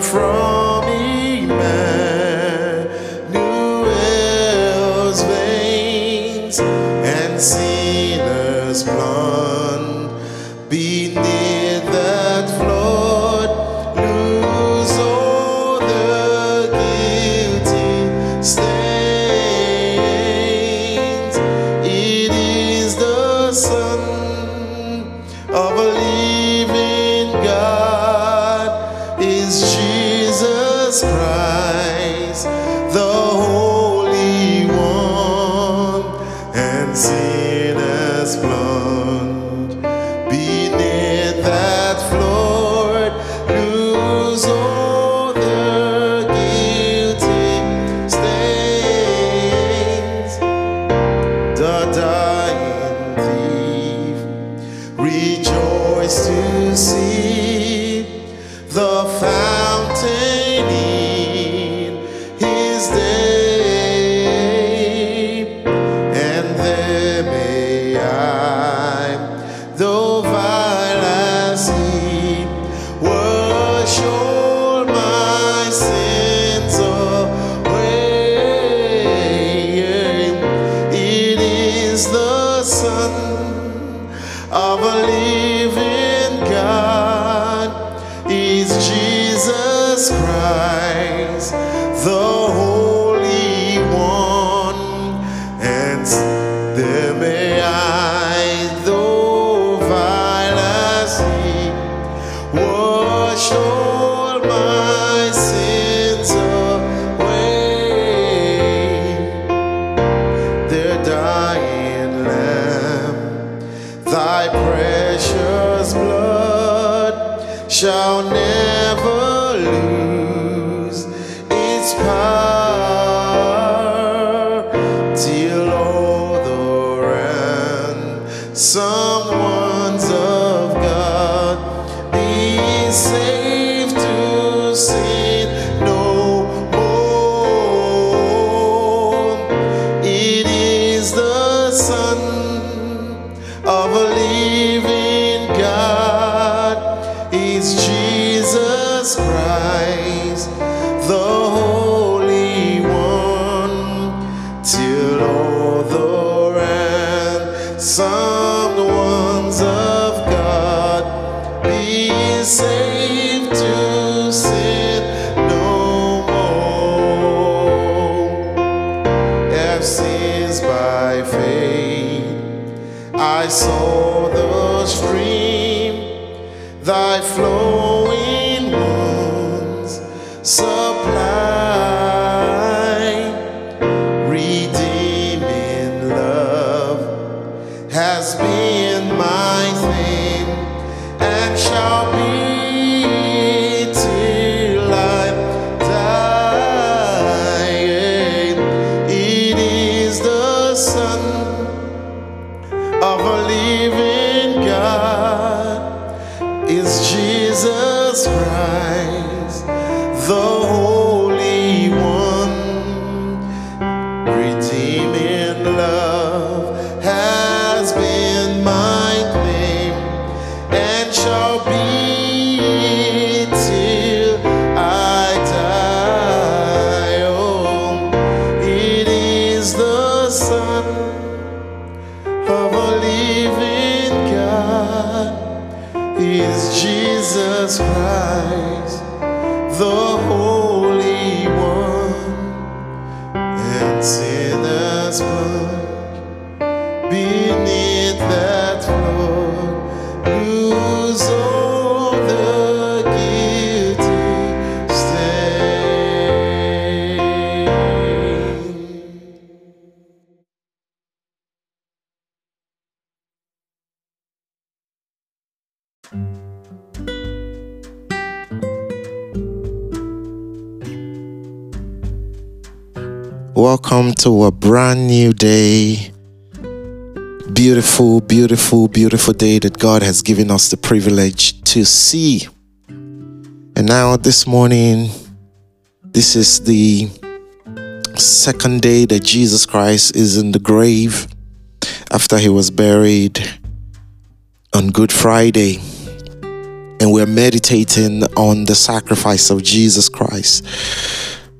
Drawn from Emmanuel's veins and sinners Christ, the Holy its love has been my claim and shall be till I die. Oh, it is the Son of a living God, is Jesus Christ, the Holy One, and sinners. His work beneath the Welcome to a brand new day. Beautiful, beautiful, beautiful day that God has given us the privilege to see. And now, this morning, this is the second day that Jesus Christ is in the grave after he was buried on Good Friday. And we're meditating on the sacrifice of Jesus Christ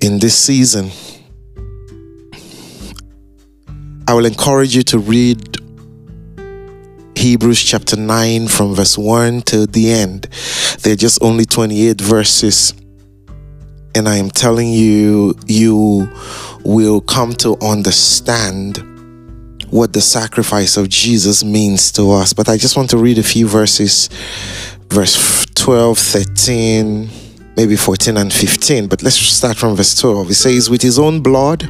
in this season. Will encourage you to read Hebrews chapter 9 from verse 1 to the end. They're just only 28 verses. And I am telling you, you will come to understand what the sacrifice of Jesus means to us. But I just want to read a few verses, verse 12, 13, maybe 14 and 15. But let's start from verse 12. It says, With his own blood,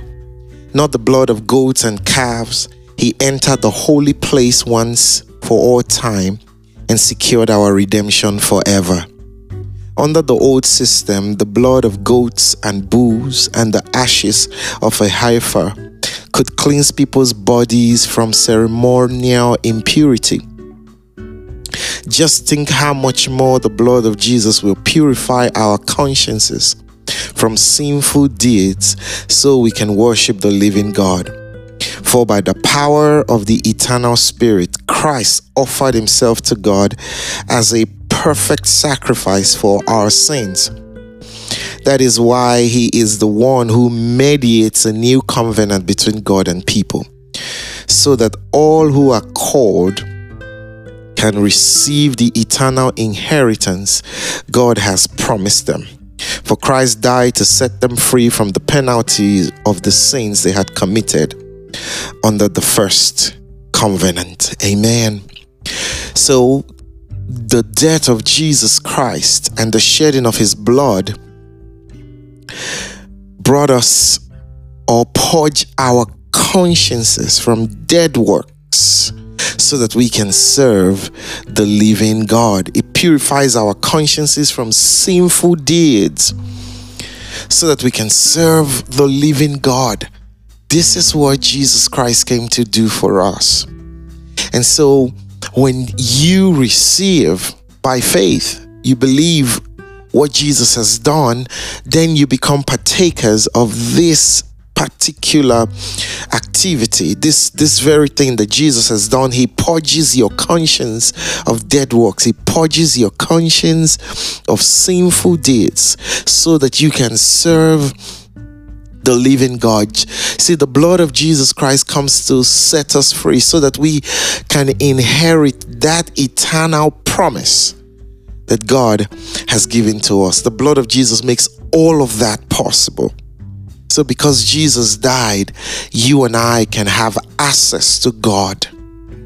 not the blood of goats and calves. He entered the holy place once for all time and secured our redemption forever. Under the old system, the blood of goats and bulls and the ashes of a heifer could cleanse people's bodies from ceremonial impurity. Just think how much more the blood of Jesus will purify our consciences from sinful deeds so we can worship the living God. For by the power of the eternal Spirit, Christ offered himself to God as a perfect sacrifice for our sins. That is why he is the one who mediates a new covenant between God and people, so that all who are called can receive the eternal inheritance God has promised them. For Christ died to set them free from the penalty of the sins they had committed under the first covenant. Amen. So, the death of Jesus Christ and the shedding of his blood brought us or purge our consciences from dead works so that we can serve the living God. It purifies our consciences from sinful deeds so that we can serve the living God. This is what Jesus Christ came to do for us. And so when you receive by faith, you believe what Jesus has done, then you become partakers of this particular activity this this very thing that jesus has done he purges your conscience of dead works he purges your conscience of sinful deeds so that you can serve the living God. See, the blood of Jesus Christ comes to set us free so that we can inherit that eternal promise that God has given to us. The blood of Jesus makes all of that possible. So, because Jesus died, you and I can have access to God.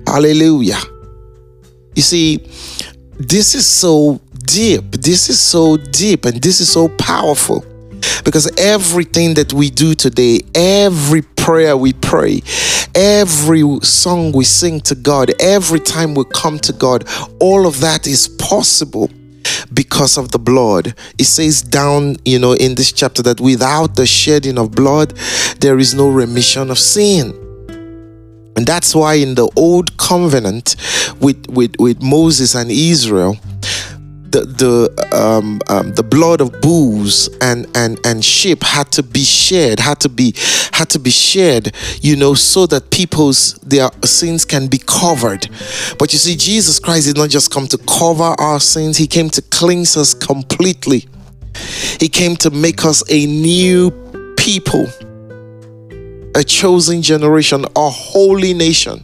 Hallelujah. You see, this is so deep. This is so deep and this is so powerful because everything that we do today, every prayer we pray, every song we sing to God, every time we come to God, all of that is possible because of the blood. It says down, you know, in this chapter that without the shedding of blood, there is no remission of sin. And that's why in the old covenant with, with, with Moses and Israel, the the um, um, the blood of bulls and and and sheep had to be shed, had to be had to be shed, you know, so that people's their sins can be covered. But you see, Jesus Christ did not just come to cover our sins; He came to cleanse us completely. He came to make us a new people, a chosen generation, a holy nation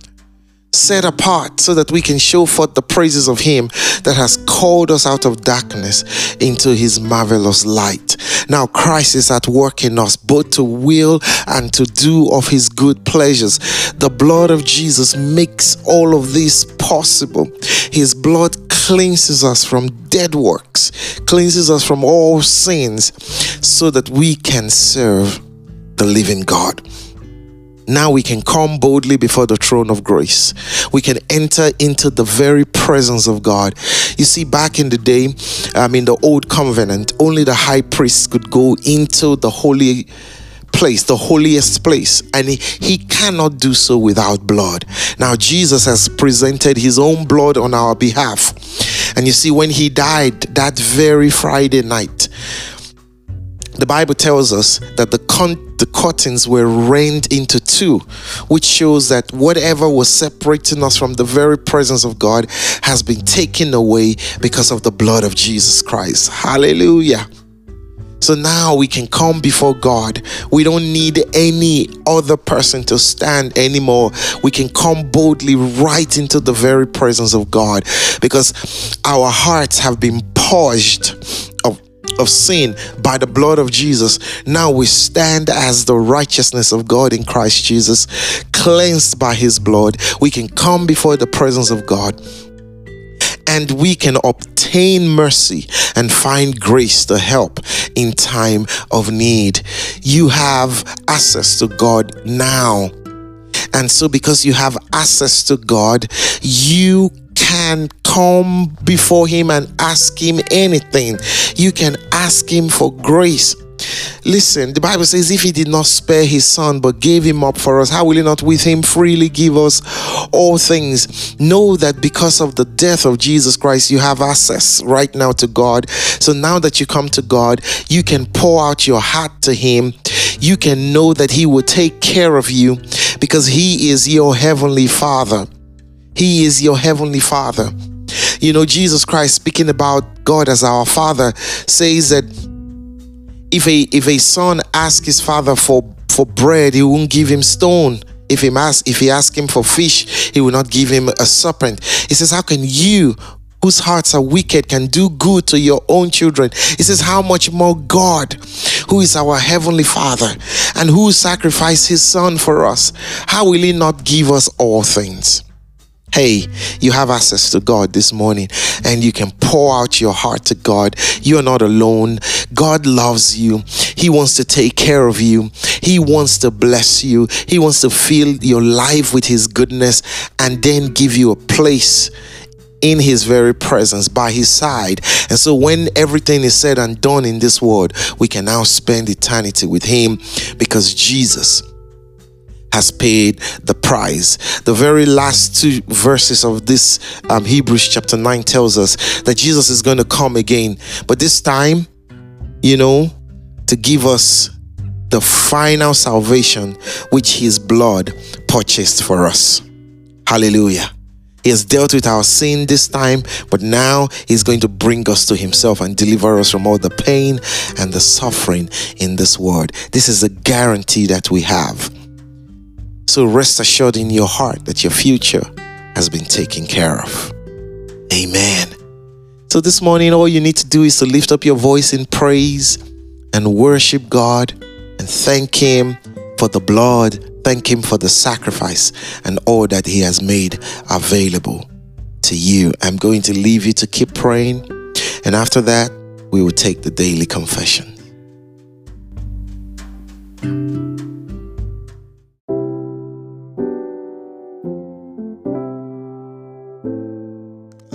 set apart so that we can show forth the praises of Him that has called us out of darkness into His marvelous light. Now, Christ is at work in us both to will and to do of His good pleasures. The blood of Jesus makes all of this possible. His blood cleanses us from dead works, cleanses us from all sins, so that we can serve the living God. Now we can come boldly before the throne of grace. We can enter into the very presence of God. You see, back in the day, um, in the old covenant, only the high priest could go into the holy place, the holiest place, and he, he cannot do so without blood. Now, Jesus has presented his own blood on our behalf. And you see, when he died that very Friday night, the Bible tells us that the con- the curtains were rent into two, which shows that whatever was separating us from the very presence of God has been taken away because of the blood of Jesus Christ. Hallelujah. So now we can come before God. We don't need any other person to stand anymore. We can come boldly right into the very presence of God because our hearts have been purged of sin by the blood of Jesus. Now we stand as the righteousness of God in Christ Jesus, cleansed by his blood. We can come before the presence of God and we can obtain mercy and find grace to help in time of need. You have access to God now. And so, because you have access to God, you can come before Him and ask Him anything. You can ask Him for grace. Listen, the Bible says, if he did not spare his son but gave him up for us, how will he not with him freely give us all things? Know that because of the death of Jesus Christ, you have access right now to God. So now that you come to God, you can pour out your heart to him. You can know that he will take care of you because he is your heavenly father. He is your heavenly father. You know, Jesus Christ, speaking about God as our father, says that if a if a son asks his father for for bread, he won't give him stone. If he ask if he ask him for fish, he will not give him a serpent. He says, How can you whose hearts are wicked can do good to your own children. He says, How much more God, who is our heavenly Father and who sacrificed his Son for us, how will he not give us all things? Hey, you have access to God this morning and you can pour out your heart to God. You are not alone. God loves you. He wants to take care of you. He wants to bless you. He wants to fill your life with His goodness and then give you a place in his very presence by his side. And so when everything is said and done in this world, we can now spend eternity with him because Jesus has paid the price. The very last two verses of this um, Hebrews chapter 9 tells us that Jesus is going to come again, but this time, you know, to give us the final salvation which his blood purchased for us. Hallelujah. He has dealt with our sin this time, but now He's going to bring us to Himself and deliver us from all the pain and the suffering in this world. This is a guarantee that we have. So rest assured in your heart that your future has been taken care of. Amen. So this morning, all you need to do is to lift up your voice in praise and worship God and thank Him for the blood, thank Him for the sacrifice and all that He has made available to you. I'm going to leave you to keep praying, and after that, we will take the daily confession.